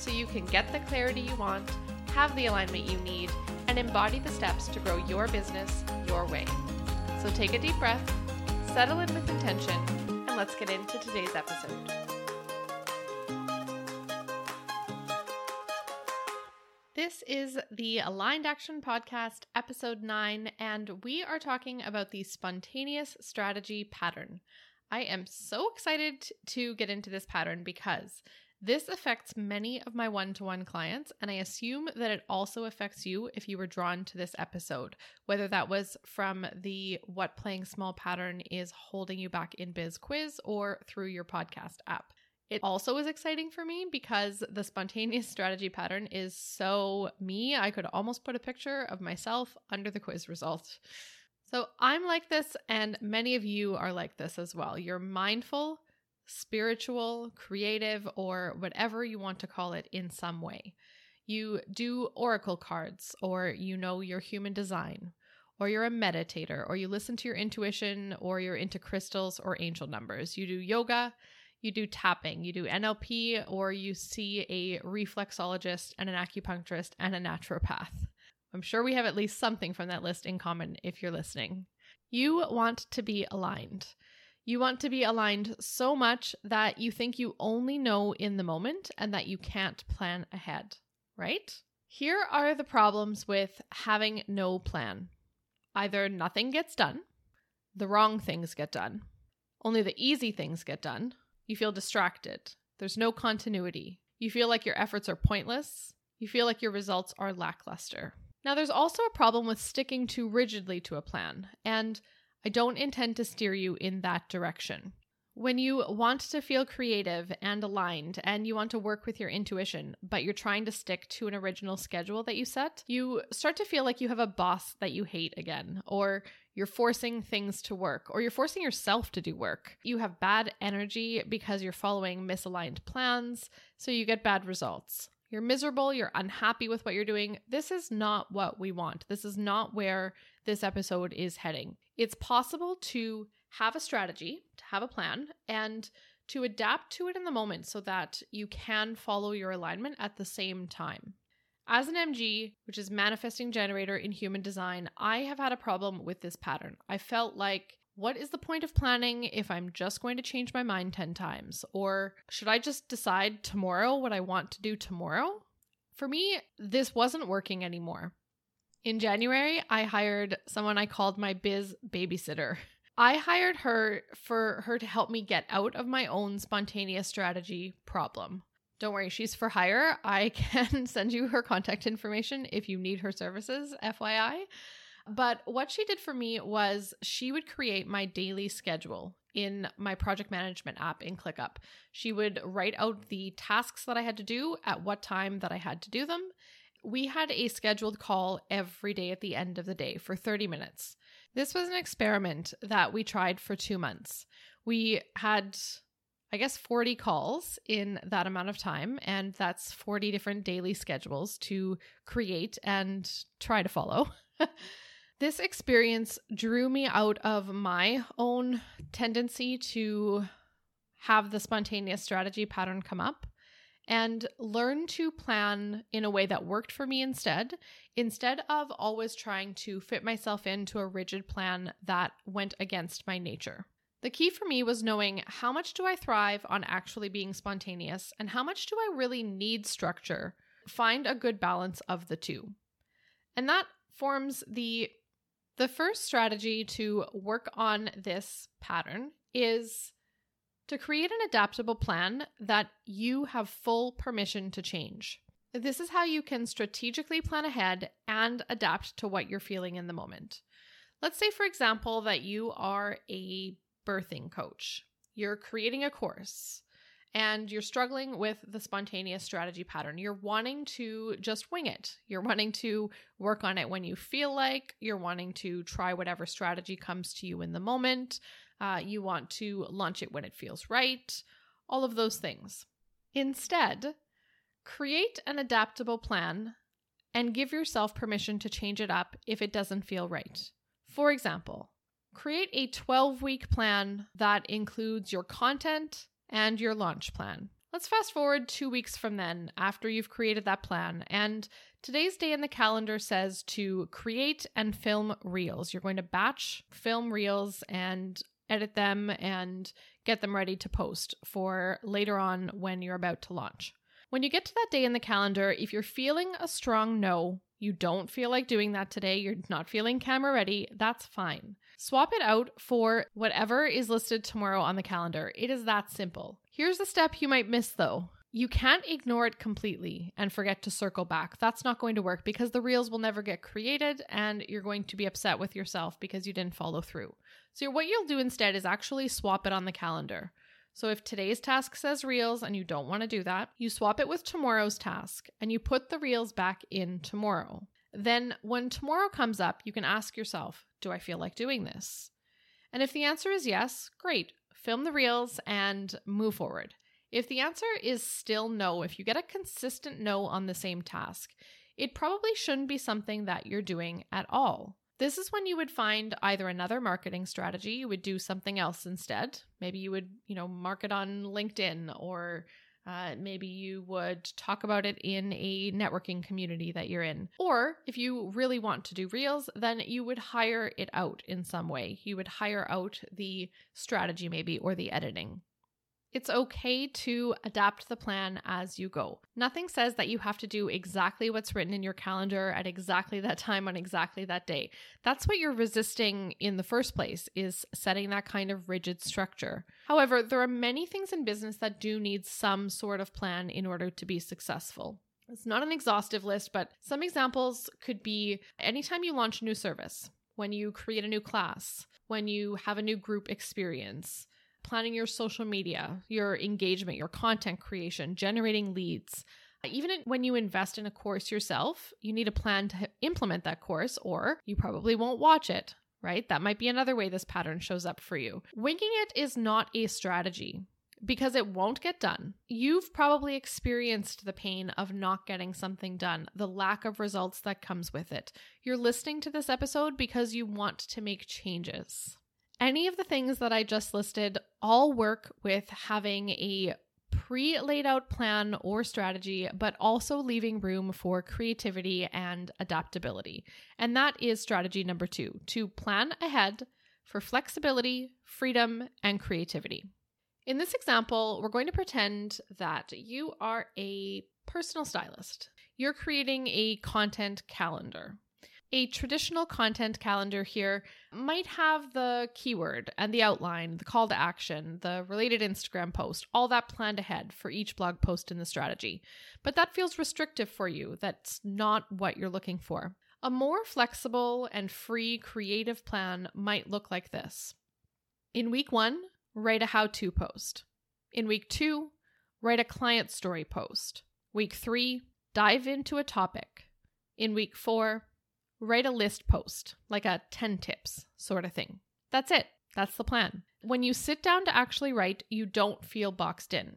so you can get the clarity you want, have the alignment you need, and embody the steps to grow your business your way. So take a deep breath, settle in with intention, and let's get into today's episode. This is the Aligned Action Podcast, episode 9, and we are talking about the spontaneous strategy pattern. I am so excited to get into this pattern because this affects many of my one to one clients, and I assume that it also affects you if you were drawn to this episode, whether that was from the What Playing Small pattern is holding you back in biz quiz or through your podcast app. It also is exciting for me because the spontaneous strategy pattern is so me. I could almost put a picture of myself under the quiz result. So I'm like this, and many of you are like this as well. You're mindful spiritual, creative, or whatever you want to call it in some way. You do oracle cards, or you know your human design, or you're a meditator, or you listen to your intuition, or you're into crystals or angel numbers. You do yoga, you do tapping, you do NLP, or you see a reflexologist and an acupuncturist and a naturopath. I'm sure we have at least something from that list in common if you're listening. You want to be aligned. You want to be aligned so much that you think you only know in the moment and that you can't plan ahead, right? Here are the problems with having no plan either nothing gets done, the wrong things get done, only the easy things get done, you feel distracted, there's no continuity, you feel like your efforts are pointless, you feel like your results are lackluster. Now, there's also a problem with sticking too rigidly to a plan, and I don't intend to steer you in that direction. When you want to feel creative and aligned and you want to work with your intuition, but you're trying to stick to an original schedule that you set, you start to feel like you have a boss that you hate again, or you're forcing things to work, or you're forcing yourself to do work. You have bad energy because you're following misaligned plans, so you get bad results. You're miserable, you're unhappy with what you're doing. This is not what we want. This is not where this episode is heading. It's possible to have a strategy, to have a plan, and to adapt to it in the moment so that you can follow your alignment at the same time. As an MG, which is manifesting generator in human design, I have had a problem with this pattern. I felt like what is the point of planning if I'm just going to change my mind 10 times? Or should I just decide tomorrow what I want to do tomorrow? For me, this wasn't working anymore. In January, I hired someone I called my biz babysitter. I hired her for her to help me get out of my own spontaneous strategy problem. Don't worry, she's for hire. I can send you her contact information if you need her services, FYI. But what she did for me was she would create my daily schedule in my project management app in ClickUp. She would write out the tasks that I had to do at what time that I had to do them. We had a scheduled call every day at the end of the day for 30 minutes. This was an experiment that we tried for two months. We had, I guess, 40 calls in that amount of time, and that's 40 different daily schedules to create and try to follow. This experience drew me out of my own tendency to have the spontaneous strategy pattern come up and learn to plan in a way that worked for me instead, instead of always trying to fit myself into a rigid plan that went against my nature. The key for me was knowing how much do I thrive on actually being spontaneous and how much do I really need structure. Find a good balance of the two. And that forms the the first strategy to work on this pattern is to create an adaptable plan that you have full permission to change. This is how you can strategically plan ahead and adapt to what you're feeling in the moment. Let's say, for example, that you are a birthing coach. You're creating a course and you're struggling with the spontaneous strategy pattern. You're wanting to just wing it. You're wanting to work on it when you feel like. You're wanting to try whatever strategy comes to you in the moment. Uh, you want to launch it when it feels right. All of those things. Instead, create an adaptable plan and give yourself permission to change it up if it doesn't feel right. For example, create a 12 week plan that includes your content and your launch plan. Let's fast forward two weeks from then after you've created that plan. And today's day in the calendar says to create and film reels. You're going to batch film reels and edit them and get them ready to post for later on when you're about to launch. When you get to that day in the calendar, if you're feeling a strong no, you don't feel like doing that today, you're not feeling camera ready, that's fine. Swap it out for whatever is listed tomorrow on the calendar. It is that simple. Here's a step you might miss though. You can't ignore it completely and forget to circle back. That's not going to work because the reels will never get created and you're going to be upset with yourself because you didn't follow through. So, what you'll do instead is actually swap it on the calendar. So if today's task says reels and you don't want to do that, you swap it with tomorrow's task and you put the reels back in tomorrow. Then when tomorrow comes up, you can ask yourself, do I feel like doing this? And if the answer is yes, great. Film the reels and move forward. If the answer is still no, if you get a consistent no on the same task, it probably shouldn't be something that you're doing at all. This is when you would find either another marketing strategy, you would do something else instead. Maybe you would, you know, market on LinkedIn or uh, maybe you would talk about it in a networking community that you're in. Or if you really want to do reels, then you would hire it out in some way. You would hire out the strategy, maybe, or the editing. It's okay to adapt the plan as you go. Nothing says that you have to do exactly what's written in your calendar at exactly that time on exactly that day. That's what you're resisting in the first place is setting that kind of rigid structure. However, there are many things in business that do need some sort of plan in order to be successful. It's not an exhaustive list, but some examples could be anytime you launch a new service, when you create a new class, when you have a new group experience, planning your social media, your engagement, your content creation, generating leads. Even when you invest in a course yourself, you need a plan to implement that course, or you probably won't watch it, right? That might be another way this pattern shows up for you. Winging it is not a strategy because it won't get done. You've probably experienced the pain of not getting something done, the lack of results that comes with it. You're listening to this episode because you want to make changes. Any of the things that I just listed all work with having a pre laid out plan or strategy, but also leaving room for creativity and adaptability. And that is strategy number two to plan ahead for flexibility, freedom, and creativity. In this example, we're going to pretend that you are a personal stylist. You're creating a content calendar. A traditional content calendar here might have the keyword and the outline, the call to action, the related Instagram post, all that planned ahead for each blog post in the strategy. But that feels restrictive for you. That's not what you're looking for. A more flexible and free creative plan might look like this. In week one, write a how to post. In week two, write a client story post. Week three, dive into a topic. In week four, write a list post, like a 10 tips sort of thing. That's it. That's the plan. When you sit down to actually write, you don't feel boxed in.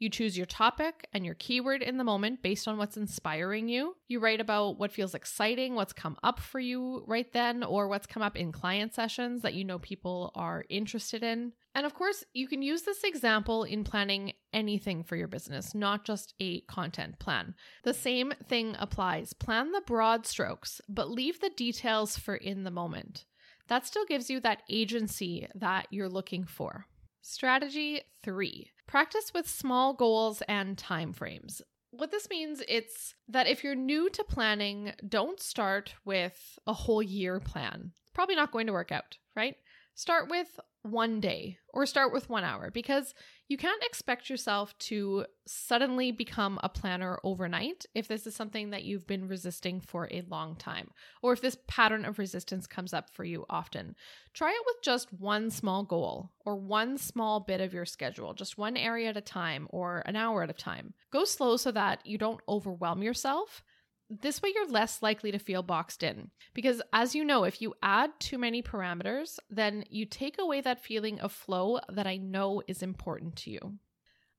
You choose your topic and your keyword in the moment based on what's inspiring you. You write about what feels exciting, what's come up for you right then, or what's come up in client sessions that you know people are interested in. And of course, you can use this example in planning anything for your business, not just a content plan. The same thing applies. Plan the broad strokes, but leave the details for in the moment. That still gives you that agency that you're looking for. Strategy three practice with small goals and timeframes. What this means it's that if you're new to planning, don't start with a whole year plan. Probably not going to work out, right? Start with one day or start with one hour because you can't expect yourself to suddenly become a planner overnight if this is something that you've been resisting for a long time, or if this pattern of resistance comes up for you often. Try it with just one small goal or one small bit of your schedule, just one area at a time or an hour at a time. Go slow so that you don't overwhelm yourself this way, you're less likely to feel boxed in. Because, as you know, if you add too many parameters, then you take away that feeling of flow that I know is important to you.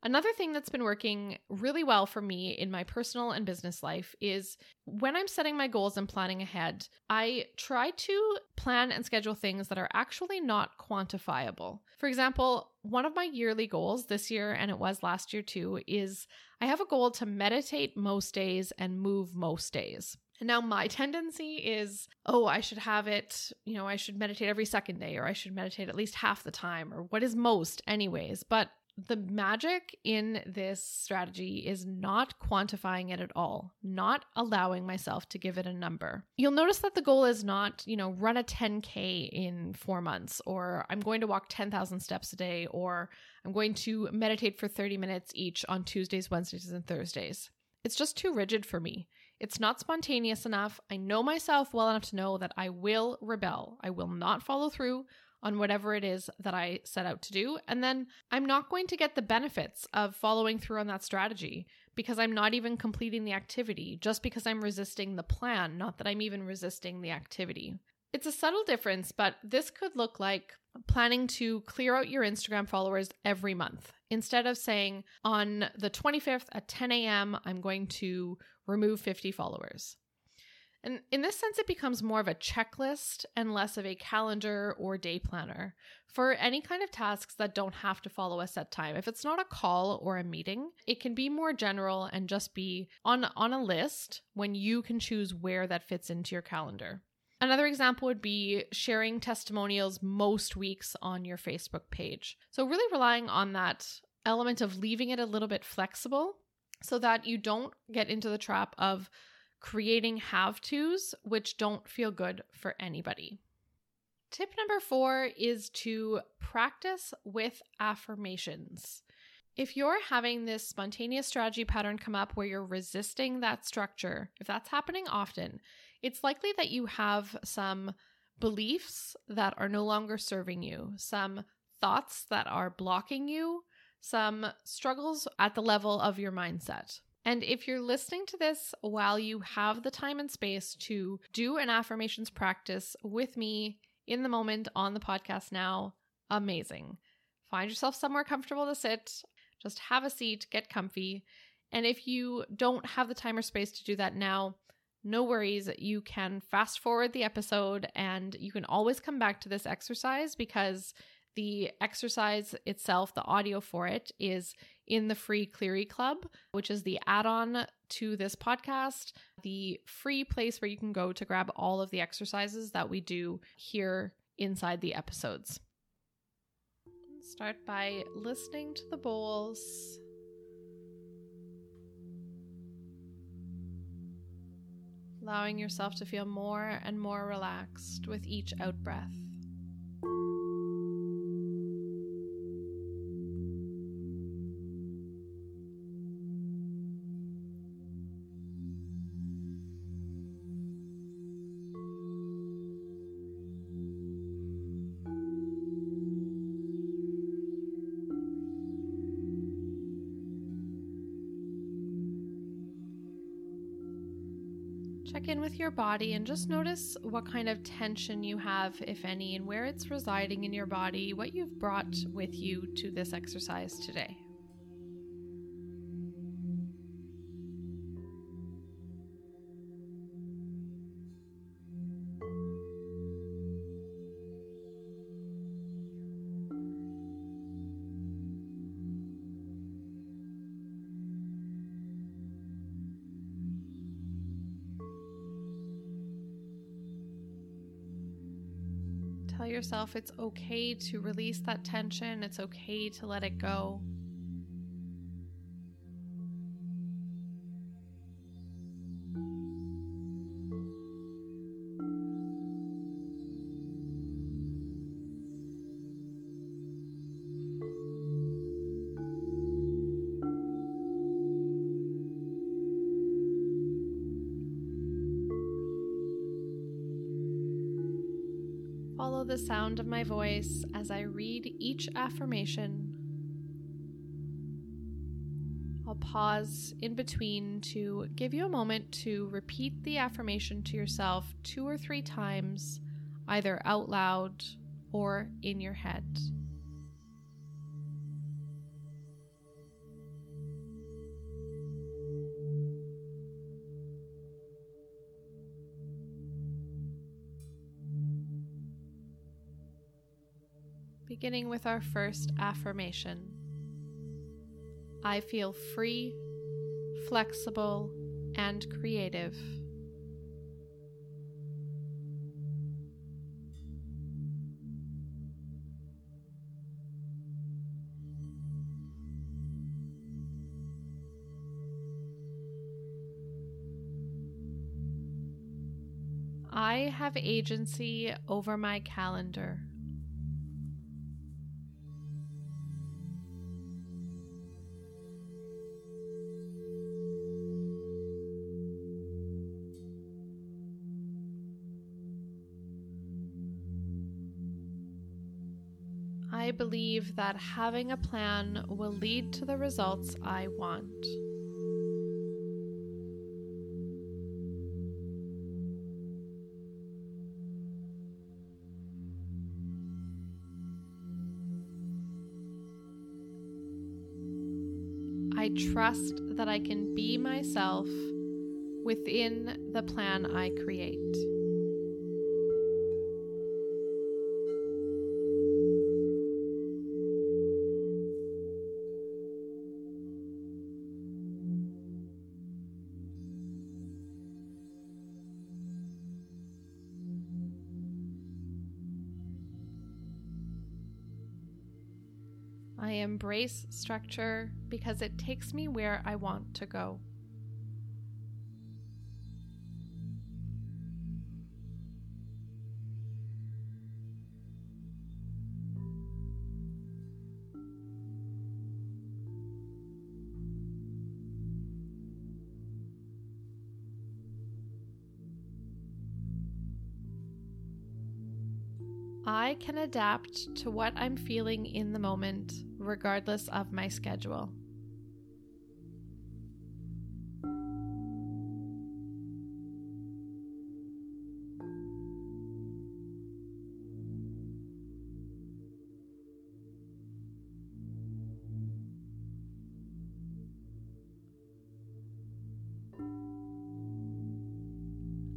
Another thing that's been working really well for me in my personal and business life is when I'm setting my goals and planning ahead, I try to plan and schedule things that are actually not quantifiable. For example, one of my yearly goals this year, and it was last year too, is I have a goal to meditate most days and move most days. And now my tendency is, oh, I should have it, you know, I should meditate every second day, or I should meditate at least half the time, or what is most, anyways. But the magic in this strategy is not quantifying it at all, not allowing myself to give it a number. You'll notice that the goal is not, you know, run a 10K in four months, or I'm going to walk 10,000 steps a day, or I'm going to meditate for 30 minutes each on Tuesdays, Wednesdays, and Thursdays. It's just too rigid for me. It's not spontaneous enough. I know myself well enough to know that I will rebel. I will not follow through on whatever it is that I set out to do. And then I'm not going to get the benefits of following through on that strategy because I'm not even completing the activity, just because I'm resisting the plan, not that I'm even resisting the activity. It's a subtle difference, but this could look like planning to clear out your Instagram followers every month. Instead of saying on the 25th at 10 a.m., I'm going to remove 50 followers. And in this sense, it becomes more of a checklist and less of a calendar or day planner for any kind of tasks that don't have to follow a set time. If it's not a call or a meeting, it can be more general and just be on, on a list when you can choose where that fits into your calendar. Another example would be sharing testimonials most weeks on your Facebook page. So, really relying on that element of leaving it a little bit flexible so that you don't get into the trap of creating have tos, which don't feel good for anybody. Tip number four is to practice with affirmations. If you're having this spontaneous strategy pattern come up where you're resisting that structure, if that's happening often, it's likely that you have some beliefs that are no longer serving you, some thoughts that are blocking you, some struggles at the level of your mindset. And if you're listening to this while you have the time and space to do an affirmations practice with me in the moment on the podcast now, amazing. Find yourself somewhere comfortable to sit, just have a seat, get comfy. And if you don't have the time or space to do that now, no worries. You can fast forward the episode and you can always come back to this exercise because the exercise itself, the audio for it, is in the free Cleary Club, which is the add on to this podcast, the free place where you can go to grab all of the exercises that we do here inside the episodes. Start by listening to the bowls. Allowing yourself to feel more and more relaxed with each out breath. Your body and just notice what kind of tension you have, if any, and where it's residing in your body, what you've brought with you to this exercise today. Tell yourself it's okay to release that tension, it's okay to let it go. Follow the sound of my voice as I read each affirmation. I'll pause in between to give you a moment to repeat the affirmation to yourself two or three times, either out loud or in your head. Beginning with our first affirmation. I feel free, flexible, and creative. I have agency over my calendar. Believe that having a plan will lead to the results I want. I trust that I can be myself within the plan I create. Structure because it takes me where I want to go. I can adapt to what I'm feeling in the moment, regardless of my schedule.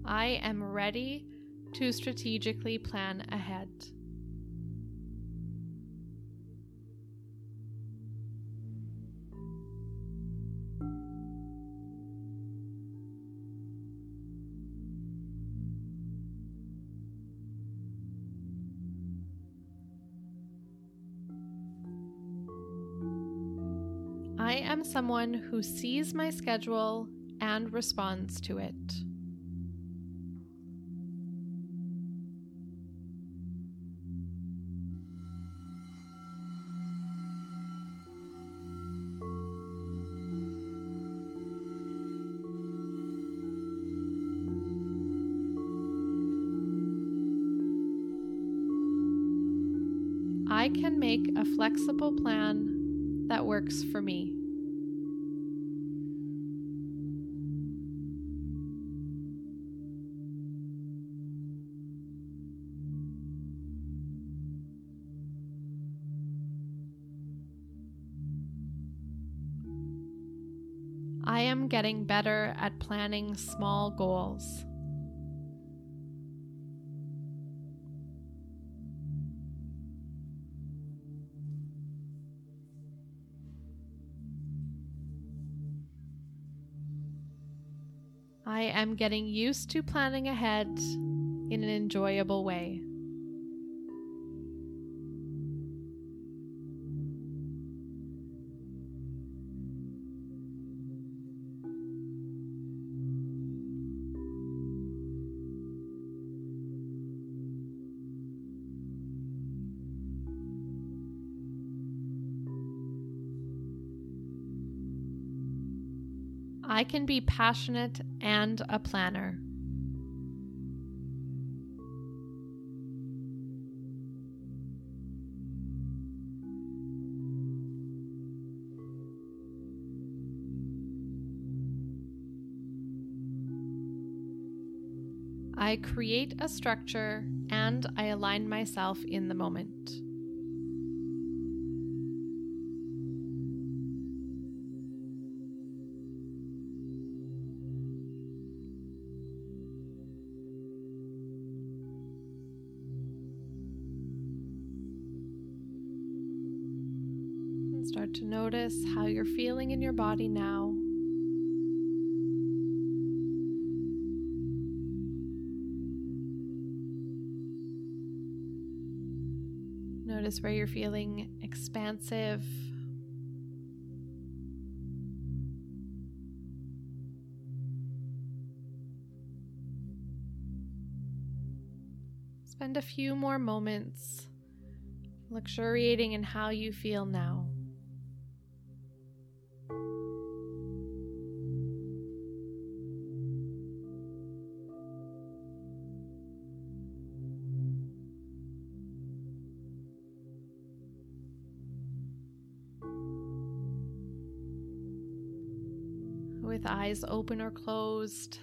I am ready to strategically plan ahead. Someone who sees my schedule and responds to it. I can make a flexible plan that works for me. Getting better at planning small goals. I am getting used to planning ahead in an enjoyable way. can be passionate and a planner. I create a structure and I align myself in the moment. Notice how you're feeling in your body now. Notice where you're feeling expansive. Spend a few more moments luxuriating in how you feel now. Eyes open or closed,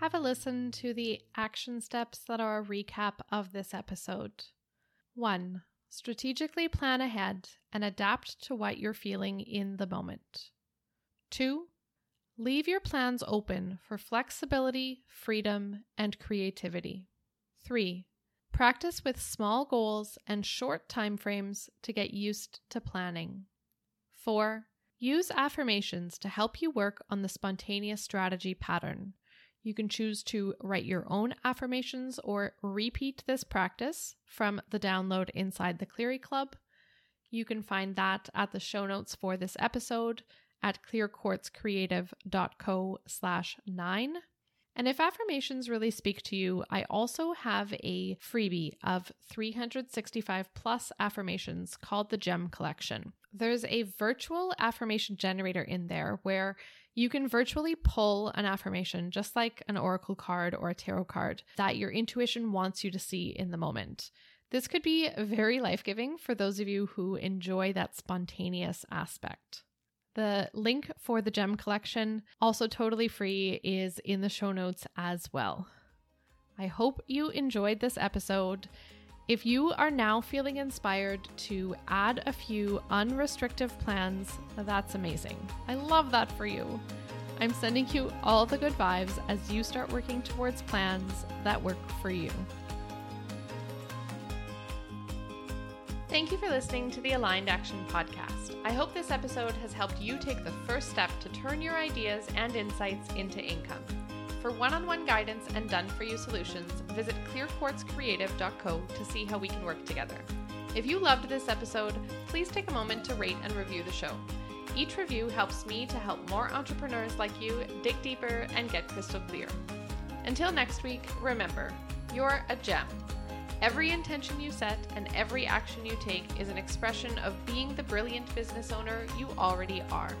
have a listen to the action steps that are a recap of this episode. 1. Strategically plan ahead and adapt to what you're feeling in the moment. 2. Leave your plans open for flexibility, freedom, and creativity. 3. Practice with small goals and short timeframes to get used to planning. 4. Use affirmations to help you work on the spontaneous strategy pattern. You can choose to write your own affirmations or repeat this practice from the download inside the Cleary Club. You can find that at the show notes for this episode at clearquartzcreative.co slash nine. And if affirmations really speak to you, I also have a freebie of 365 plus affirmations called the Gem Collection. There's a virtual affirmation generator in there where you can virtually pull an affirmation, just like an oracle card or a tarot card, that your intuition wants you to see in the moment. This could be very life giving for those of you who enjoy that spontaneous aspect. The link for the gem collection, also totally free, is in the show notes as well. I hope you enjoyed this episode. If you are now feeling inspired to add a few unrestrictive plans, that's amazing. I love that for you. I'm sending you all the good vibes as you start working towards plans that work for you. Thank you for listening to the Aligned Action Podcast. I hope this episode has helped you take the first step to turn your ideas and insights into income. For one on one guidance and done for you solutions, visit clearquartzcreative.co to see how we can work together. If you loved this episode, please take a moment to rate and review the show. Each review helps me to help more entrepreneurs like you dig deeper and get crystal clear. Until next week, remember, you're a gem. Every intention you set and every action you take is an expression of being the brilliant business owner you already are.